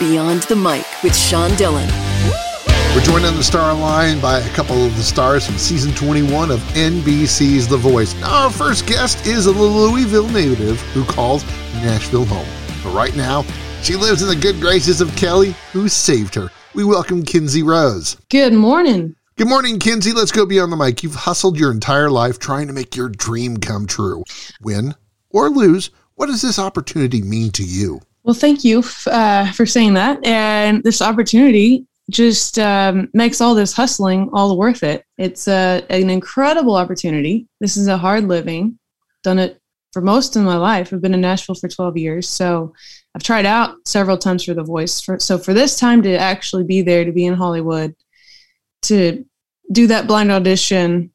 Beyond the Mic with Sean Dillon. We're joined on the star line by a couple of the stars from season 21 of NBC's The Voice. Now, our first guest is a Louisville native who calls Nashville home. But right now, she lives in the good graces of Kelly, who saved her. We welcome Kinsey Rose. Good morning. Good morning, Kinsey. Let's go beyond the mic. You've hustled your entire life trying to make your dream come true. Win or lose, what does this opportunity mean to you? Well, thank you uh, for saying that. And this opportunity just um, makes all this hustling all worth it. It's uh, an incredible opportunity. This is a hard living. Done it for most of my life. I've been in Nashville for 12 years. So I've tried out several times for The Voice. For, so for this time to actually be there, to be in Hollywood, to do that blind audition,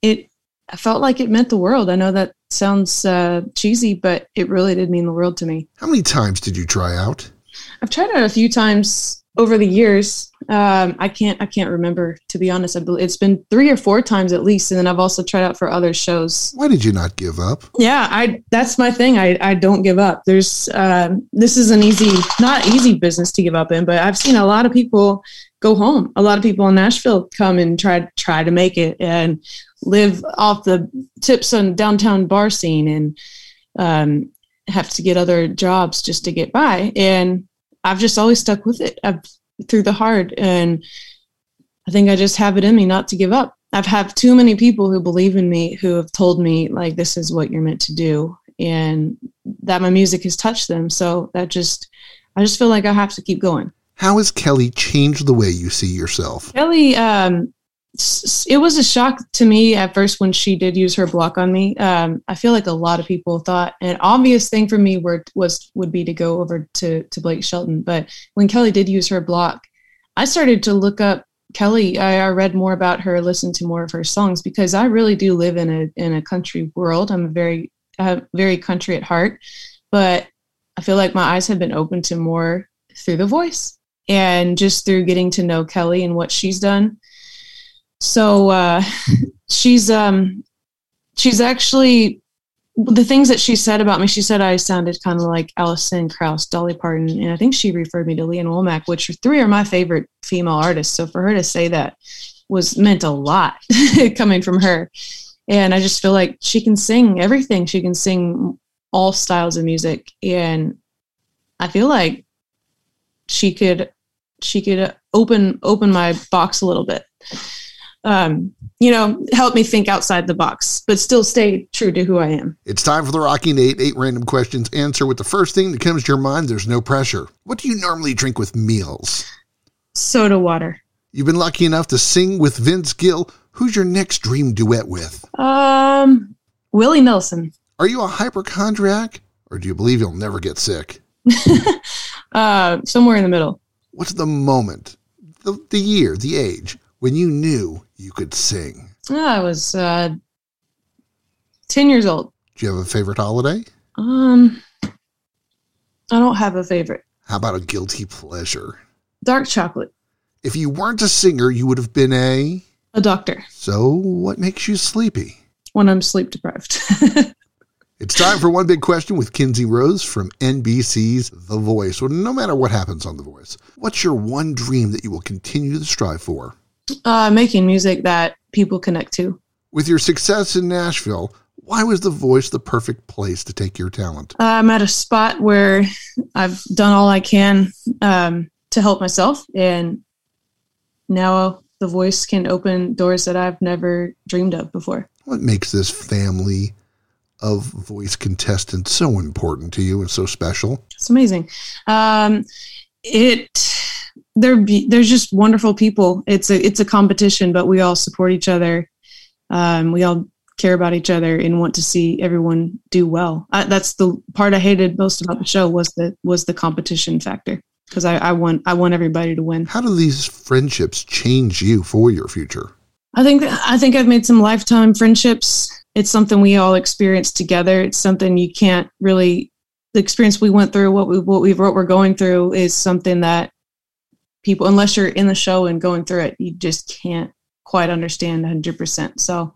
it I felt like it meant the world. I know that sounds uh, cheesy, but it really did mean the world to me. How many times did you try out? I've tried out a few times over the years. Um, I can't I can't remember to be honest. I believe it's been three or four times at least, and then I've also tried out for other shows. Why did you not give up? Yeah, I that's my thing. I I don't give up. There's uh, this is an easy not easy business to give up in, but I've seen a lot of people go home. A lot of people in Nashville come and try try to make it and live off the tips on downtown bar scene and um, have to get other jobs just to get by. And I've just always stuck with it. I've through the hard, and I think I just have it in me not to give up. I've had too many people who believe in me who have told me like this is what you're meant to do, and that my music has touched them. So that just I just feel like I have to keep going. How has Kelly changed the way you see yourself? Kelly, um, it was a shock to me at first when she did use her block on me. Um, I feel like a lot of people thought an obvious thing for me were, was would be to go over to to Blake Shelton, but when Kelly did use her block, I started to look up Kelly. I, I read more about her, listened to more of her songs because I really do live in a in a country world. I'm very uh, very country at heart, but I feel like my eyes have been open to more through the voice and just through getting to know Kelly and what she's done so uh, she's um, she's actually the things that she said about me. She said I sounded kind of like Alison Krauss, Dolly Parton, and I think she referred me to Lee Ann Womack, which are three are my favorite female artists. So for her to say that was meant a lot coming from her. And I just feel like she can sing everything. She can sing all styles of music, and I feel like she could she could open open my box a little bit um, you know, help me think outside the box, but still stay true to who I am. It's time for the Rocking Eight. Eight random questions. Answer with the first thing that comes to your mind. There's no pressure. What do you normally drink with meals? Soda water. You've been lucky enough to sing with Vince Gill. Who's your next dream duet with? Um, Willie Nelson. Are you a hypochondriac, or do you believe you'll never get sick? uh, somewhere in the middle. What's the moment, the, the year, the age when you knew you could sing? I was uh, 10 years old. Do you have a favorite holiday? Um, I don't have a favorite. How about a guilty pleasure? Dark chocolate. If you weren't a singer, you would have been a a doctor. So, what makes you sleepy? When I'm sleep deprived. it's time for one big question with Kinsey Rose from NBC's The Voice. Well, no matter what happens on The Voice, what's your one dream that you will continue to strive for? Uh, making music that people connect to. With your success in Nashville, why was The Voice the perfect place to take your talent? I'm at a spot where I've done all I can um, to help myself, and now The Voice can open doors that I've never dreamed of before. What makes this family of voice contestants so important to you and so special? It's amazing. Um, it they're there's just wonderful people. It's a it's a competition, but we all support each other. Um, we all care about each other and want to see everyone do well. I, that's the part I hated most about the show was the was the competition factor because I, I want I want everybody to win. How do these friendships change you for your future? I think I think I've made some lifetime friendships. It's something we all experience together. It's something you can't really the experience we went through, what we what we what we're going through is something that people unless you're in the show and going through it you just can't quite understand 100% so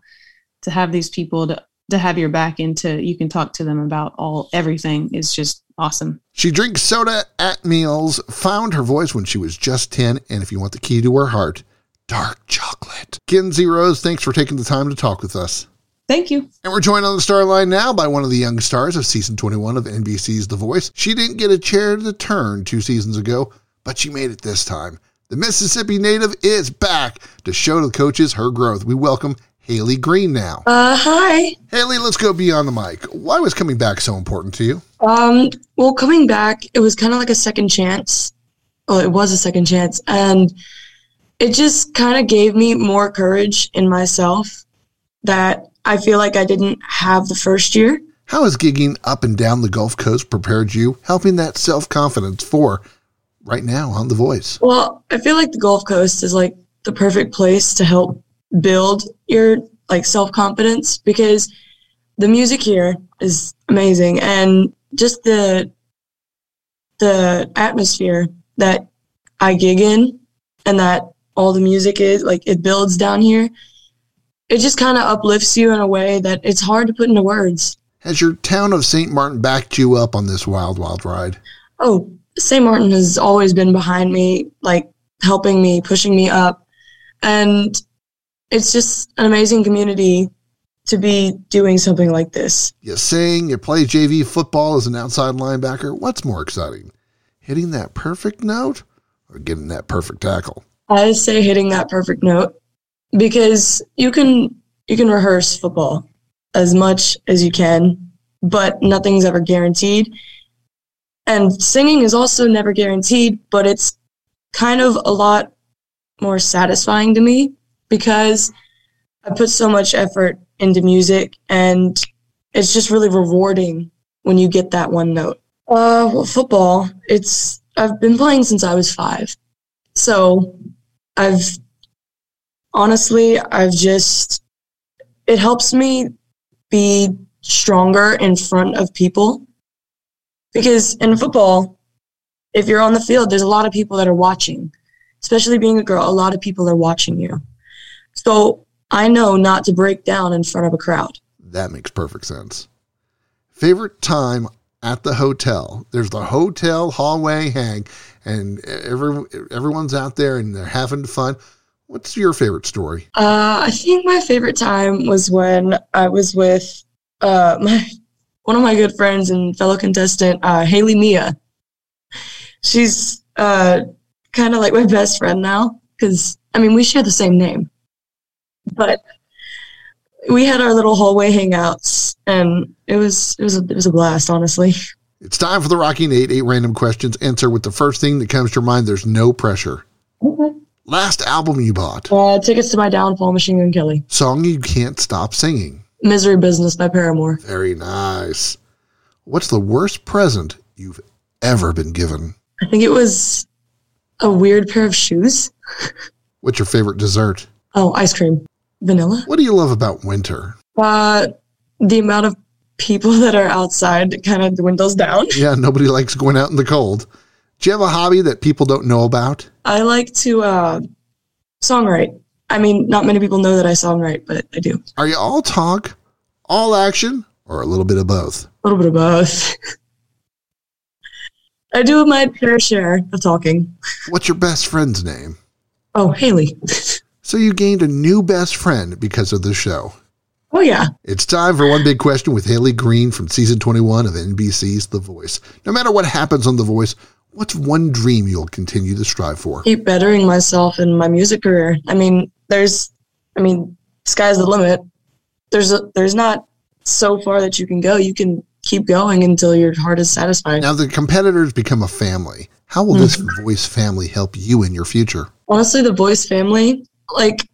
to have these people to to have your back into you can talk to them about all everything is just awesome. She drinks soda at meals, found her voice when she was just 10, and if you want the key to her heart, dark chocolate. Kinsey Rose, thanks for taking the time to talk with us. Thank you. And we're joined on the star line now by one of the young stars of season 21 of NBC's The Voice. She didn't get a chair to turn two seasons ago, but she made it this time. The Mississippi native is back to show the coaches her growth. We welcome Haley Green now. Uh, hi. Haley, let's go beyond the mic. Why was coming back so important to you? Um, well, coming back, it was kind of like a second chance. Well, it was a second chance, and it just kind of gave me more courage in myself that I feel like I didn't have the first year. How has gigging up and down the Gulf Coast prepared you, helping that self confidence for right now on The Voice? Well, I feel like the Gulf Coast is like the perfect place to help build your like self confidence because the music here is amazing and just the the atmosphere that I gig in and that all the music is like it builds down here. It just kind of uplifts you in a way that it's hard to put into words. Has your town of St. Martin backed you up on this wild, wild ride? Oh, St. Martin has always been behind me, like helping me, pushing me up. And it's just an amazing community to be doing something like this. You sing, you play JV football as an outside linebacker. What's more exciting? Hitting that perfect note or getting that perfect tackle? I say hitting that perfect note because you can you can rehearse football as much as you can, but nothing's ever guaranteed. And singing is also never guaranteed, but it's kind of a lot more satisfying to me because I put so much effort into music and it's just really rewarding when you get that one note. Uh, well, football, it's, I've been playing since I was five. So I've, honestly, I've just, it helps me be stronger in front of people because in football, if you're on the field, there's a lot of people that are watching, especially being a girl, a lot of people are watching you. So I know not to break down in front of a crowd. That makes perfect sense. Favorite time at the hotel? There's the hotel hallway hang, and every, everyone's out there and they're having fun. What's your favorite story? Uh, I think my favorite time was when I was with uh, my one of my good friends and fellow contestant, uh, Haley Mia. She's uh, kind of like my best friend now because I mean we share the same name. But we had our little hallway hangouts and it was it was a, it was a blast honestly. It's time for the rocking eight eight random questions. Answer with the first thing that comes to your mind. There's no pressure. Okay. last album you bought. Uh, tickets to my downfall machine gun kelly. Song you can't stop singing misery business by paramore very nice what's the worst present you've ever been given i think it was a weird pair of shoes what's your favorite dessert oh ice cream vanilla. What do you love about winter? Uh, the amount of people that are outside kind of dwindles down. Yeah, nobody likes going out in the cold. Do you have a hobby that people don't know about? I like to uh, songwrite. I mean, not many people know that I songwrite, but I do. Are you all talk, all action, or a little bit of both? A little bit of both. I do my fair share of talking. What's your best friend's name? Oh, Haley. So you gained a new best friend because of the show. Oh, yeah. It's time for One Big Question with Haley Green from season 21 of NBC's The Voice. No matter what happens on The Voice, what's one dream you'll continue to strive for? Keep bettering myself in my music career. I mean, there's, I mean, sky's the limit. There's a, there's not so far that you can go. You can keep going until your heart is satisfied. Now the competitors become a family. How will mm-hmm. this voice family help you in your future? Honestly, the voice family like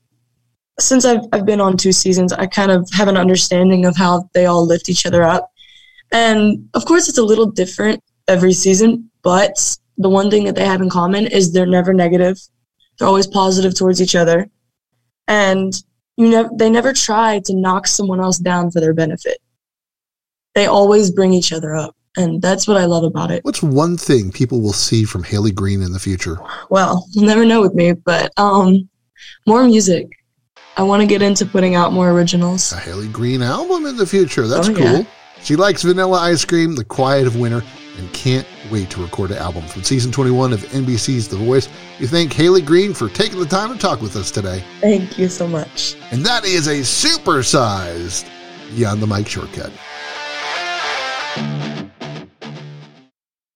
since I've I've been on two seasons, I kind of have an understanding of how they all lift each other up. And of course, it's a little different every season, but the one thing that they have in common is they're never negative. They're always positive towards each other. And you know, they never try to knock someone else down for their benefit. They always bring each other up. And that's what I love about it. What's one thing people will see from Haley Green in the future? Well, you'll never know with me, but um, more music. I want to get into putting out more originals. A Haley Green album in the future. That's oh, cool. Yeah. She likes vanilla ice cream, the quiet of winter, and can't wait to record an album from season 21 of NBC's The Voice. We thank Haley Green for taking the time to talk with us today. Thank you so much. And that is a supersized Beyond the Mic shortcut.